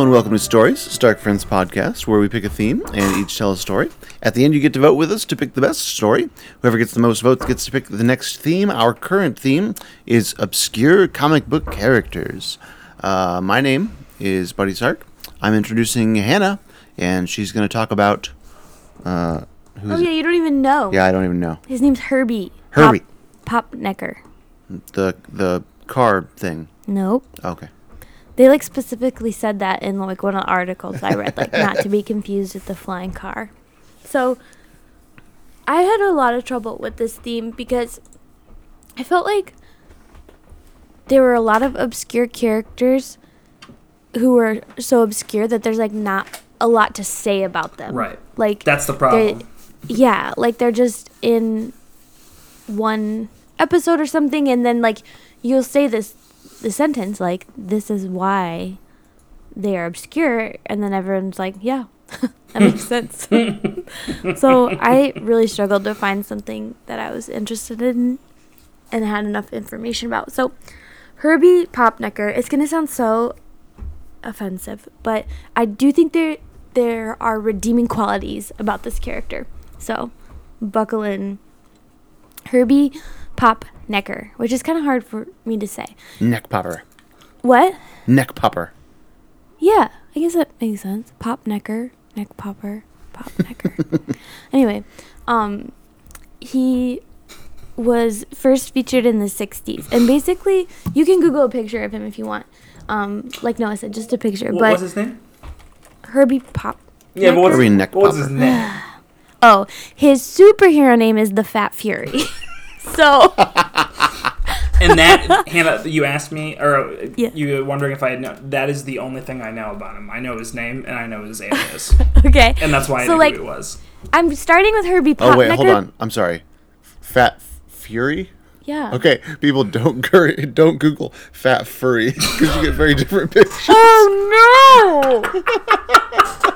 Hello and welcome to Stories, Stark Friends podcast, where we pick a theme and each tell a story. At the end, you get to vote with us to pick the best story. Whoever gets the most votes gets to pick the next theme. Our current theme is obscure comic book characters. Uh, my name is Buddy Sark. I'm introducing Hannah, and she's going to talk about. Uh, who's Oh yeah, you don't even know. Yeah, I don't even know. His name's Herbie. Herbie. Pop, Pop Necker. The the car thing. Nope. Okay. They like specifically said that in like one of the articles I read, like not to be confused with the flying car. So I had a lot of trouble with this theme because I felt like there were a lot of obscure characters who were so obscure that there's like not a lot to say about them. Right. Like That's the problem. yeah, like they're just in one episode or something, and then like you'll say this the sentence like this is why they are obscure, and then everyone's like, yeah, that makes sense. so I really struggled to find something that I was interested in and had enough information about. So Herbie Popnecker, it's gonna sound so offensive, but I do think there there are redeeming qualities about this character. So buckle in. Herbie Pop Necker, which is kind of hard for me to say. Neck popper. What? Neck popper. Yeah, I guess that makes sense. Pop Necker, neck popper, pop Necker. anyway, um, he was first featured in the 60s. And basically, you can Google a picture of him if you want. Um, like Noah said, just a picture. What but was his name? Herbie Pop. Yeah, but what's, Herbie Neck what's his name? Oh, his superhero name is the Fat Fury. so, and that Hannah, you asked me, or uh, Yeah. you were wondering if I had know. That is the only thing I know about him. I know his name and I know his alias, okay. and that's why I So, knew like, who it was. I'm starting with Herbie Pop Oh wait, hold on. I'm sorry. Fat Fury. Yeah. Okay, people don't cur- don't Google fat furry because you get very different pictures. Oh no!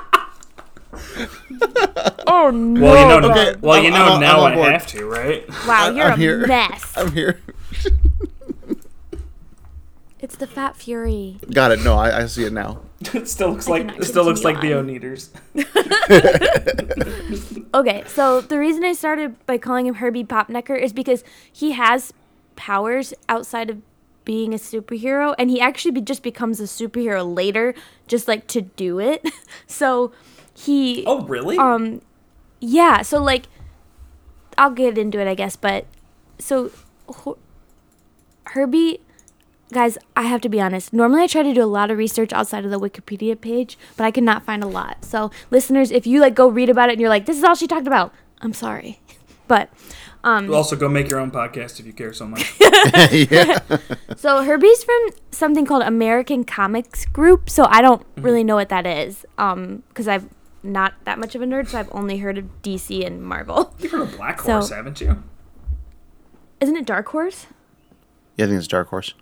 oh no! Well, you know, okay, well, you I'm- know I'm now I'm I board. have to, right? Wow, I'm you're a here. mess. I'm here. It's the Fat Fury. Got it. No, I, I see it now. it still looks I like it still looks like the continue Oneaters. Okay, so the reason I started by calling him Herbie Popnecker is because he has powers outside of being a superhero, and he actually be, just becomes a superhero later, just like to do it. so he Oh, really? Um, yeah. So like, I'll get into it, I guess. But so, Herbie, guys, I have to be honest. Normally, I try to do a lot of research outside of the Wikipedia page, but I could not find a lot. So, listeners, if you like go read about it and you're like, this is all she talked about, I'm sorry, but um, you also, go make your own podcast if you care so much. yeah. So Herbie's from something called American Comics Group. So I don't really know what that is, um, because I've not that much of a nerd. So I've only heard of DC and Marvel. You've heard of Black So- Horse, haven't you? Isn't it Dark Horse? Yeah, I think it's Dark Horse.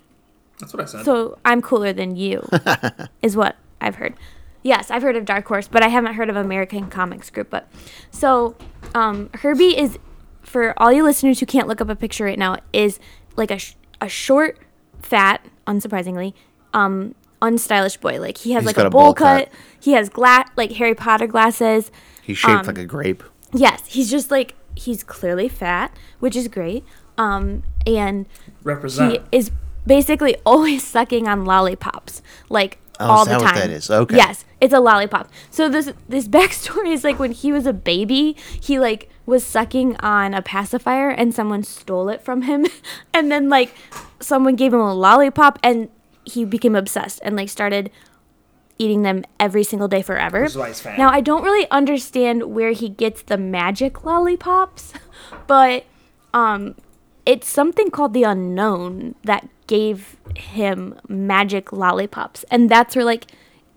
That's what I said. So I'm cooler than you, is what I've heard. Yes, I've heard of Dark Horse, but I haven't heard of American Comics Group. But so um, Herbie is, for all you listeners who can't look up a picture right now, is like a sh- a short, fat, unsurprisingly, um, unstylish boy. Like he has He's like got a a bowl bowl cut. cut. He has gla- like Harry Potter glasses. He's shaped Um, like a grape. Yes, he's just like he's clearly fat, which is great. Um, and Represent. he is basically always sucking on lollipops, like Oh, all is the that time. what that is? Okay. Yes, it's a lollipop. So this this backstory is like when he was a baby, he like was sucking on a pacifier and someone stole it from him, and then like someone gave him a lollipop and he became obsessed and like started eating them every single day forever. Which is why he's fat. Now I don't really understand where he gets the magic lollipops, but um it's something called the unknown that gave him magic lollipops. And that's where like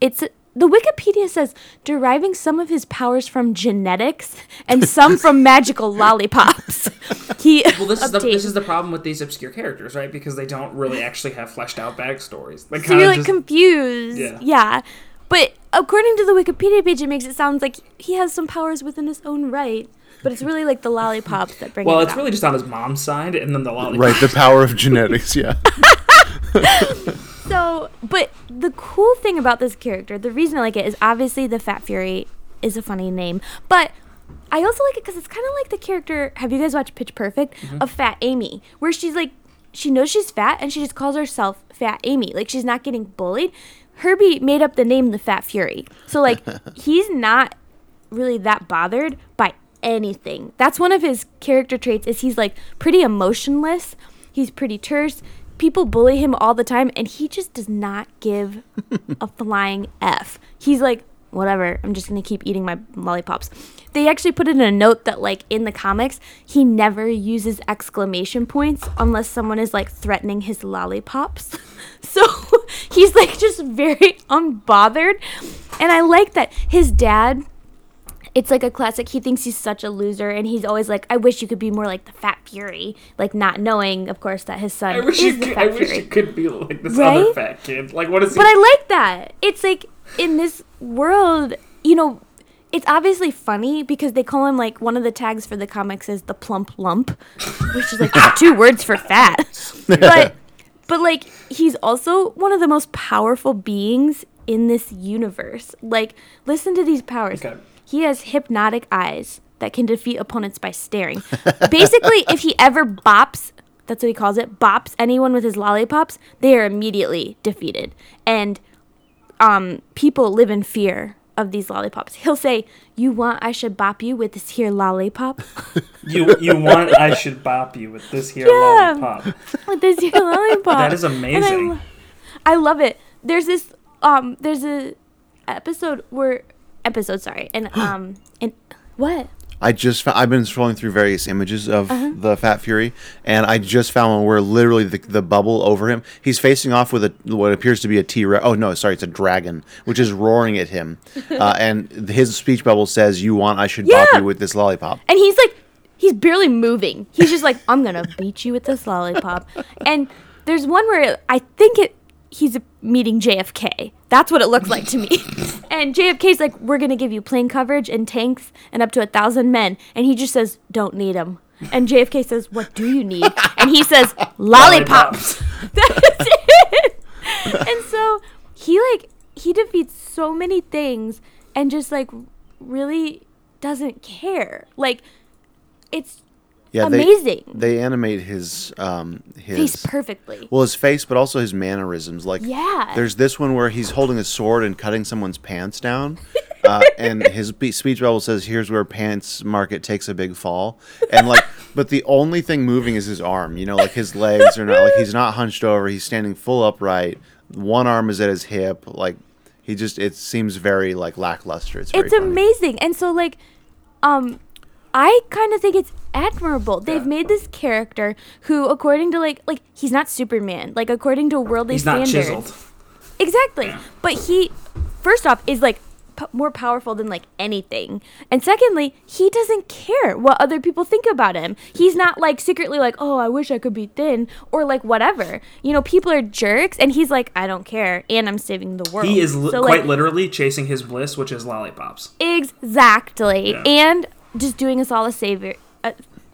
it's the Wikipedia says deriving some of his powers from genetics and some from magical lollipops. He Well, this is the this is the problem with these obscure characters, right? Because they don't really actually have fleshed out backstories. They so you're like just confused. Yeah. yeah. But according to the Wikipedia page, it makes it sound like he has some powers within his own right. But it's really like the lollipops that bring well, it it's out. really just on his mom's side, and then the lollipop. Right, the power of genetics. Yeah. So but the cool thing about this character, the reason I like it is obviously the Fat Fury is a funny name, but I also like it because it's kind of like the character. Have you guys watched Pitch Perfect mm-hmm. of Fat Amy, where she's like, she knows she's fat and she just calls herself Fat Amy, like she's not getting bullied. Herbie made up the name the Fat Fury, so like he's not really that bothered by anything. That's one of his character traits is he's like pretty emotionless. He's pretty terse. People bully him all the time and he just does not give a flying F. He's like, whatever, I'm just going to keep eating my lollipops. They actually put it in a note that like in the comics, he never uses exclamation points unless someone is like threatening his lollipops. so he's like just very unbothered. And I like that his dad it's like a classic. He thinks he's such a loser, and he's always like, "I wish you could be more like the Fat Fury," like not knowing, of course, that his son I wish is you the could, Fat I wish Fury. you could be like this Right? other fat kid. Like what is he? But I like that. It's like in this world, you know, it's obviously funny because they call him like one of the tags for the comics is the plump lump, which is like two words for fat. But but like he's also one of the most powerful beings in this universe. Like listen to these powers. Okay. He has hypnotic eyes that can defeat opponents by staring. Basically, if he ever bops, that's what he calls it, bops anyone with his lollipops, they are immediately defeated. And um, people live in fear of these lollipops. He'll say, "You want I should bop you with this here lollipop? you you want I should bop you with this here Yeah. lollipop. with this here lollipop?" That is I amazing. lo- I love it. There's this um there's a episode where episode sorry and um and what I just found, I've been scrolling through various images of Uh-huh. the Fat Fury, and I just found one where literally the, the bubble over him. He's facing off with a what appears to be a T Rex. Oh no, sorry, it's a dragon, which is roaring at him, uh, and his speech bubble says, "You want I should bop you with this lollipop." and he's like he's barely moving he's just like i'm gonna beat you with this lollipop and there's one where i think it he's meeting jfk that's what it looked like to me. And jfk's like we're gonna give you plane coverage and tanks and up to a thousand men. And he just says don't need them and jfk says what do you need? And he says lollipops. That's it. And so he like he defeats so many things and just like really doesn't care. Like it's Yeah, Amazing. They, they animate his um his face perfectly well his face, but also his mannerisms. Like Yeah. there's this one where he's holding a sword and cutting someone's pants down. Uh, and his speech bubble says, "Here's where pants market takes a big fall," and like, but the only thing moving is his arm. You know, like his legs are not like he's not hunched over. He's standing full upright. One arm is at his hip. Like he just, it seems very like lackluster. It's it's funny. amazing and so like um i kind of think it's admirable they've Yeah. made this character who according to like like he's not superman like according to worldly He's not chiseled. exactly Yeah. but he first off is like p- more powerful than like anything and secondly he doesn't care what other people think about him he's not like secretly like oh i wish i could be thin or like whatever you know people are jerks and he's like i don't care and i'm saving the world He is li- So, quite like, literally chasing his bliss, which is lollipops. Exactly. Yeah. And just doing us all a savior.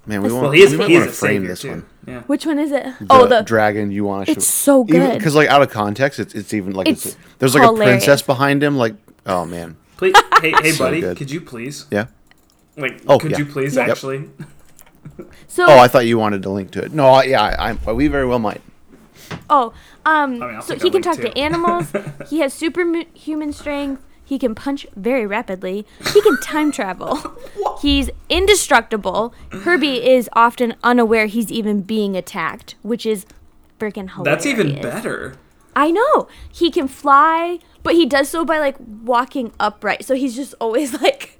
Man, we want, Well, he is we might he is want a to frame savior this too. one. Yeah. which one is it? The oh, the dragon you want. To. It's so good. because like out of context, it's it's even like it's, It's there's like a princess behind him. Like oh man, Please, hey, hey, So buddy, good. could you please? yeah. Like, Oh, could yeah. you please Yep. actually? so Oh, I thought you wanted to link to it. No, I, yeah, I, I, we very well might. oh, um, I mean, so he can talk too. to animals. he has superhuman strength. He can punch very rapidly. He can time travel. He's indestructible. Herbie is often unaware he's even being attacked, which is freaking hilarious. That's even better. I know. He can fly, but he does so by like walking upright. So he's just always like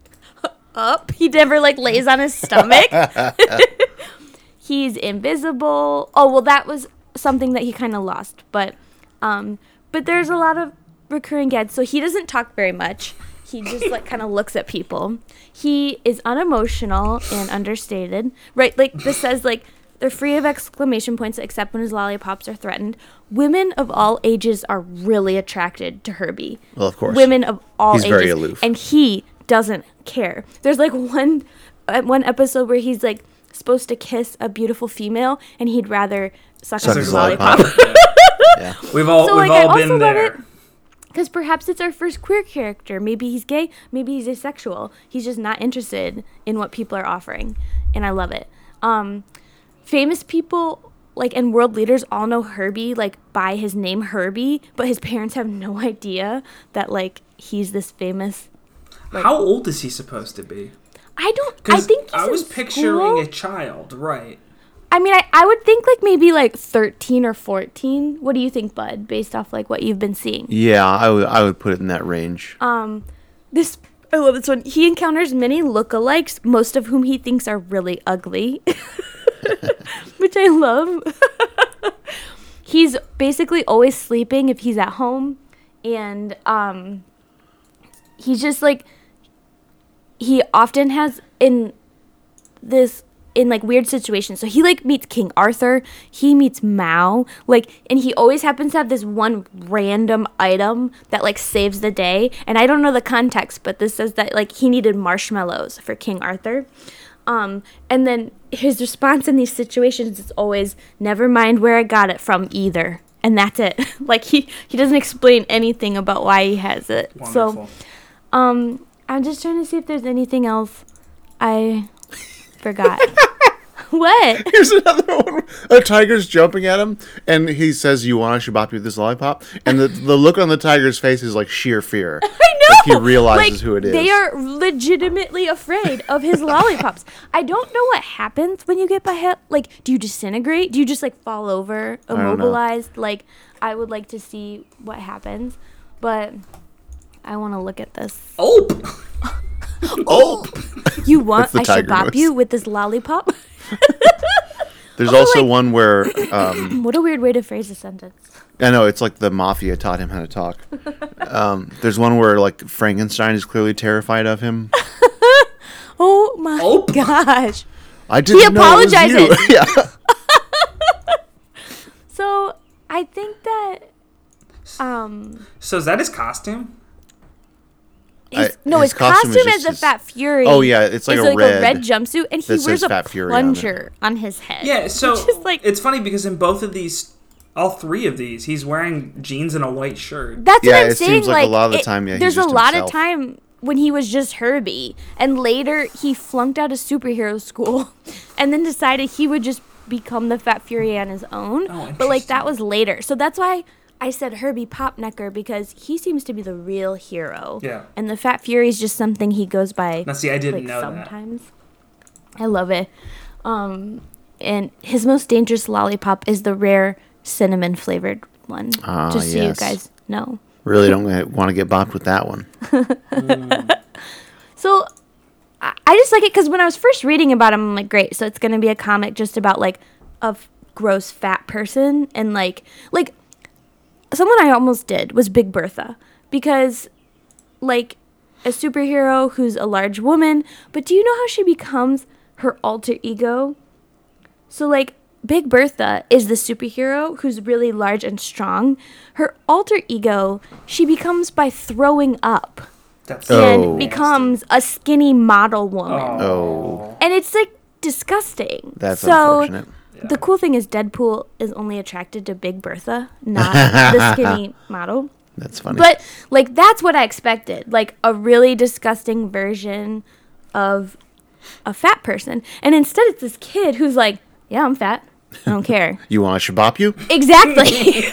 up. He never like lays on his stomach. he's invisible. Oh, well that was something that he kind of lost, but um but there's a lot of recurring gags. So he doesn't talk very much. He just like kind of looks at people. He is unemotional and understated. Right? Like this says like they're free of exclamation points except when his lollipops are threatened. Women of all ages are really attracted to Herbie. Well, of course. Women of all He's ages. very aloof. And he doesn't care. There's like one uh, one episode where he's like supposed to kiss a beautiful female and he'd rather suck, Suck on his his lollipop. lollipop. Yeah. Yeah. We've all So, we've like, I all been also love there. Because perhaps it's our first queer character. Maybe he's gay. Maybe he's asexual. He's just not interested in what people are offering, and I love it. Um, famous people like and world leaders all know Herbie like by his name Herbie, but his parents have no idea that like he's this famous. like- How old is he supposed to be? I don't. I think he's I was in picturing school. a child, right? I mean, I, I would think like maybe like thirteen or fourteen. What do you think, Bud? Based off like what you've been seeing. Yeah, I would I would put it in that range. Um, this I love this one. He encounters many lookalikes, most of whom he thinks are really ugly, which I love. he's basically always sleeping if he's at home, and um, he's just like he often has in this in like weird situations. So he like meets King Arthur, he meets Mao, like and he always happens to have this one random item that like saves the day. And I don't know the context, but this says that like he needed marshmallows for King Arthur. Um and then his response in these situations is always never mind where I got it from either. And that's it. like he he doesn't explain anything about why he has it. Wonderful. So um I'm just trying to see if there's anything else I forgot. what? Here's another one. A tiger's jumping at him, and he says, "You want I should you with this lollipop?" And the the look on the tiger's face is like sheer fear. I know. Like he realizes who it is. They are legitimately afraid of his lollipops. I don't know what happens when you get by him. Like, do you disintegrate? Do you just like fall over, don't know. immobilized? Like, I would like to see what happens, but I want to look at this. Oh, Oh, You want I should tiger bop noise. you with this lollipop? there's also one where um, what a weird way to phrase a sentence. I know it's like the mafia taught him how to talk. Um, there's one where like Frankenstein is clearly terrified of him. Oh my Oh. gosh. I didn't know it was you. apologizes. yeah. So I think that um so is that his costume? His, I- no his his, costume is costume, just is the his- Fat Fury. Oh, yeah, it's like is a like red a red jumpsuit, and he that wears a Fat Fury on plunger on, his head. Yeah. So which is like it's funny because in both of these, all three of these, he's wearing jeans and a white shirt. that's Yeah, what I'm it saying. seems like a lot of the it- time, yeah, he's there's a lot himself. of time when he was just Herbie, and later he flunked out of superhero school, and then decided he would just become the Fat Fury on his own. Oh, but like that was later, so that's why. I said Herbie Popnecker because he seems to be the real hero. Yeah. And the Fat Fury is just something he goes by Now, see, I didn't like know that. sometimes. I love it. Um, and his most dangerous lollipop is the rare cinnamon flavored one. Ah, just so yes. you guys know. Really don't want to get bopped with that one. So I I just like it because when I was first reading about him, I'm like, great. So it's gonna be a comic just about like a f- gross fat person and like like someone I almost did was Big Bertha because like a superhero who's a large woman, but do you know how she becomes her alter ego? So like Big Bertha is the superhero who's really large and strong. Her alter ego she becomes by throwing up That's Oh. and becomes a skinny model woman. Oh. oh, And it's like disgusting. that's so unfortunate. The cool thing is Deadpool is only attracted to Big Bertha, not the skinny model. That's funny. But like that's what I expected. Like a really disgusting version of a fat person. And instead it's this kid who's like, Yeah, I'm fat. I don't care. you want to shabop you? Exactly.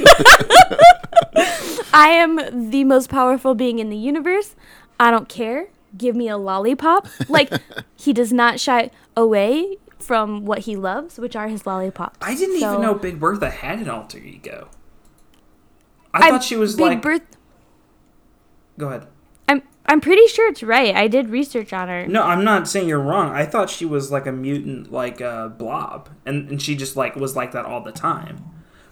I am the most powerful being in the universe. I don't care. Give me a lollipop. Like he does not shy away from what he loves, which are his lollipops. I didn't So- even know Big Bertha had an alter ego. I, I'm thought she was Big like. Berth- Go ahead. I'm I'm pretty sure it's right. I did research on her. No, I'm not saying you're wrong. I thought she was like a mutant, like a blob, and and she just like was like that all the time.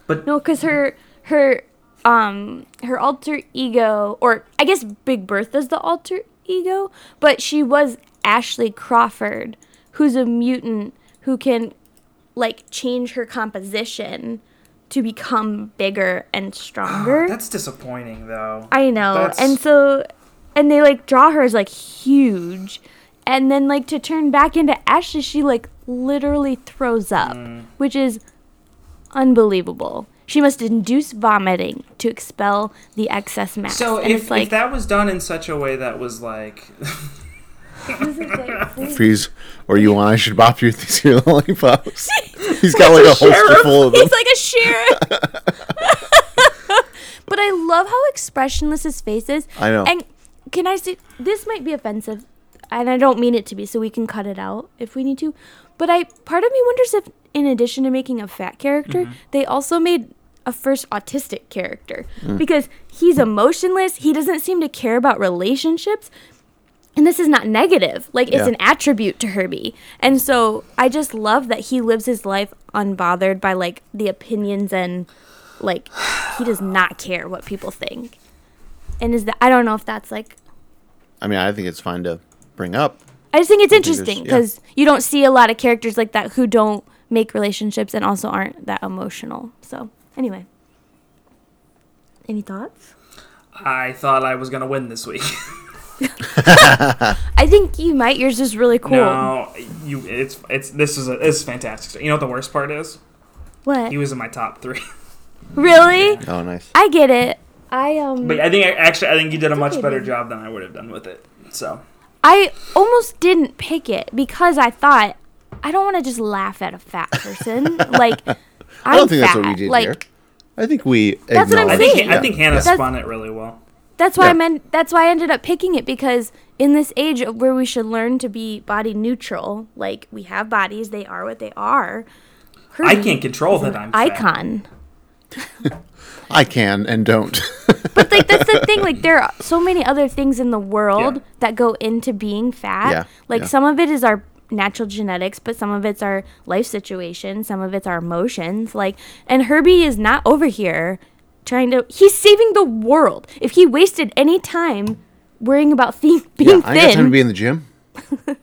But no, because her her um her alter ego, or I guess Big Bertha's the alter ego, but she was Ashley Crawford, who's a mutant who can like change her composition to become bigger and stronger. That's disappointing, though. I know. That's- And so and they like draw her as like huge. And then like to turn back into Ashley, she like literally throws up, Mm. which is unbelievable. She must induce vomiting to expel the excess mass. So And if, like, if that was done in such a way that was like, Freeze, or you want I should bop you with these here lollipops. He's got like a holster full of them. He's like a sheriff. but I love how expressionless his face is. I know. And can I say this might be offensive, and I don't mean it to be, so we can cut it out if we need to. But I part of me wonders if, in addition to making a fat character, Mm-hmm. they also made a first autistic character Mm. because he's emotionless. He doesn't seem to care about relationships. And this is not negative. Like it's Yeah. an attribute to Herbie. And so I just love that he lives his life unbothered by like the opinions and like he does not care what people think. And is that I don't know if that's like I mean, I think it's fine to bring up. I just think it's think there's- interesting yeah. because you don't see a lot of characters like that who don't make relationships and also aren't that emotional. So anyway, any thoughts? I thought I was gonna win this week. I think you might. Yours is really cool. No, you. It's it's this is a this is fantastic. You know what the worst part is? What? He was in my top three. really? Oh, nice. I get it. I um. But I think actually I think you did a much okay, better dude. job than I would have done with it. So I almost didn't pick it because I thought I don't want to just laugh at a fat person. like I'm I don't think fat. that's what we did like here. I think we. That's what I'm I think saying. I think Hannah That's- spun it really well. That's why Yeah. I meant that's why I ended up picking it because in this age of where we should learn to be body neutral, like we have bodies, they are what they are. I can't control that I'm fat. icon. I can and don't. But like that's the thing. Like there are so many other things in the world Yeah. that go into being fat. Yeah, Like yeah. some of it is our natural genetics, but some of it's our life situation. Some of it's our emotions. Like and Herbie is not over here trying to. He's saving the world. If he wasted any time worrying about the- yeah, being I ain't got time to thin, be in the gym.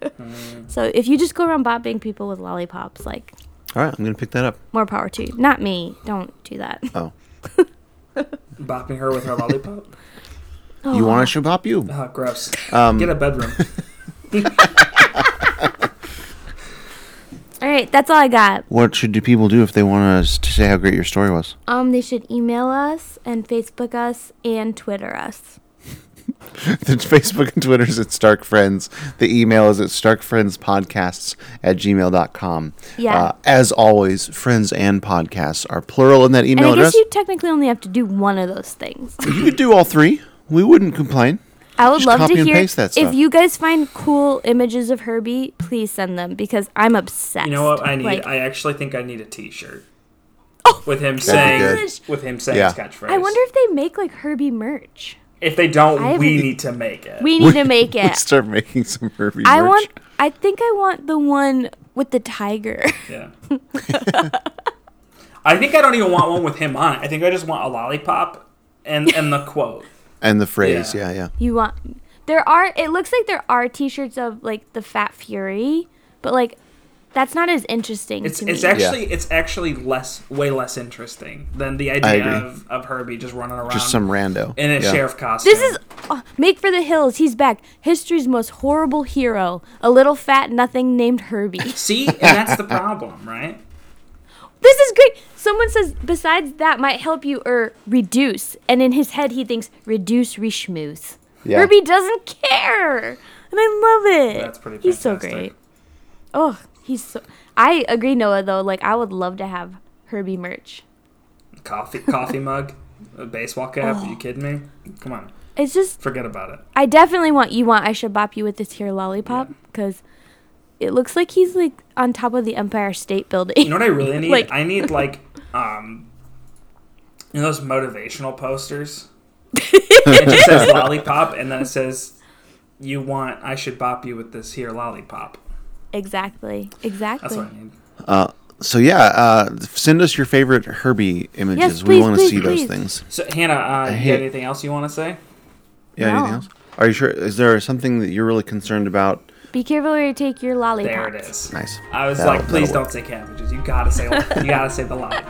so if you just go around bopping people with lollipops, like All right, I'm gonna pick that up. more power to you. Not me. Don't do that. Oh, Bopping her with her lollipop. you want I should bop you? Oh, gross. Um, Get a bedroom. All right, that's all I got. What should do people do if they want us to say how great your story was? Um, they should email us and Facebook us and Twitter us. the Facebook and Twitter is at Stark Friends. The email is at starkfriendspodcasts at gmail.com. Yeah. Uh, as always, friends and podcasts are plural in that And email I guess address. you technically only have to do one of those things. You could do all three. We wouldn't complain. I would Just love to hear that if you guys find cool images of Herbie, please send them because I'm obsessed. You know what I need? Like, I actually think I need a T-shirt Oh, with him saying with him saying Yeah. his catchphrase. I wonder if they make like Herbie merch. if they don't, I we haven't- need to make it. We need to make it. start making some Herbie I merch. want. I think I want the one with the tiger. Yeah. I think I don't even want one with him on it. I think I just want a lollipop and and the quote. And the phrase, Yeah. yeah, yeah. you want? There are. It looks like there are T-shirts of like the Fat Fury, but like that's not as interesting It's to me. it's actually it's actually less way less interesting than the idea of, of Herbie just running around Just some rando. in a yeah. sheriff costume. This is oh, Make for the Hills. He's back. History's most horrible hero. A little fat nothing named Herbie. See, and that's the problem, right? This is great. Someone says besides that might help you or reduce, and in his head he thinks reduce reschmooze. Yeah. Herbie doesn't care, and I love it. That's pretty fantastic. He's so great. Oh, he's so. I agree, Noah. Though, like I would love to have Herbie merch. Coffee coffee mug, a baseball cap. Oh. Are you oh. kidding me? Come on, It's just forget about it. I definitely want you want I should bop you with this here lollipop because it looks like he's like on top of the Empire State Building. You know what I really need? Like- I need like um, you know those motivational posters. it just says lollipop, and then it says, "You want? I should bop you with this here lollipop." exactly, exactly. That's what I need. Uh, so yeah, uh, send us your favorite Herbie images. Yes, we please, want to please, see those things. So Hannah, uh, you hate- got anything else you want to say? Yeah. Anything else? Are you sure? Is there something that you're really concerned about? Be careful where you take your lollipop. There it is. Nice. I was That'll- like, please that'll don't say cabbages. You gotta say, you gotta say the lollipop.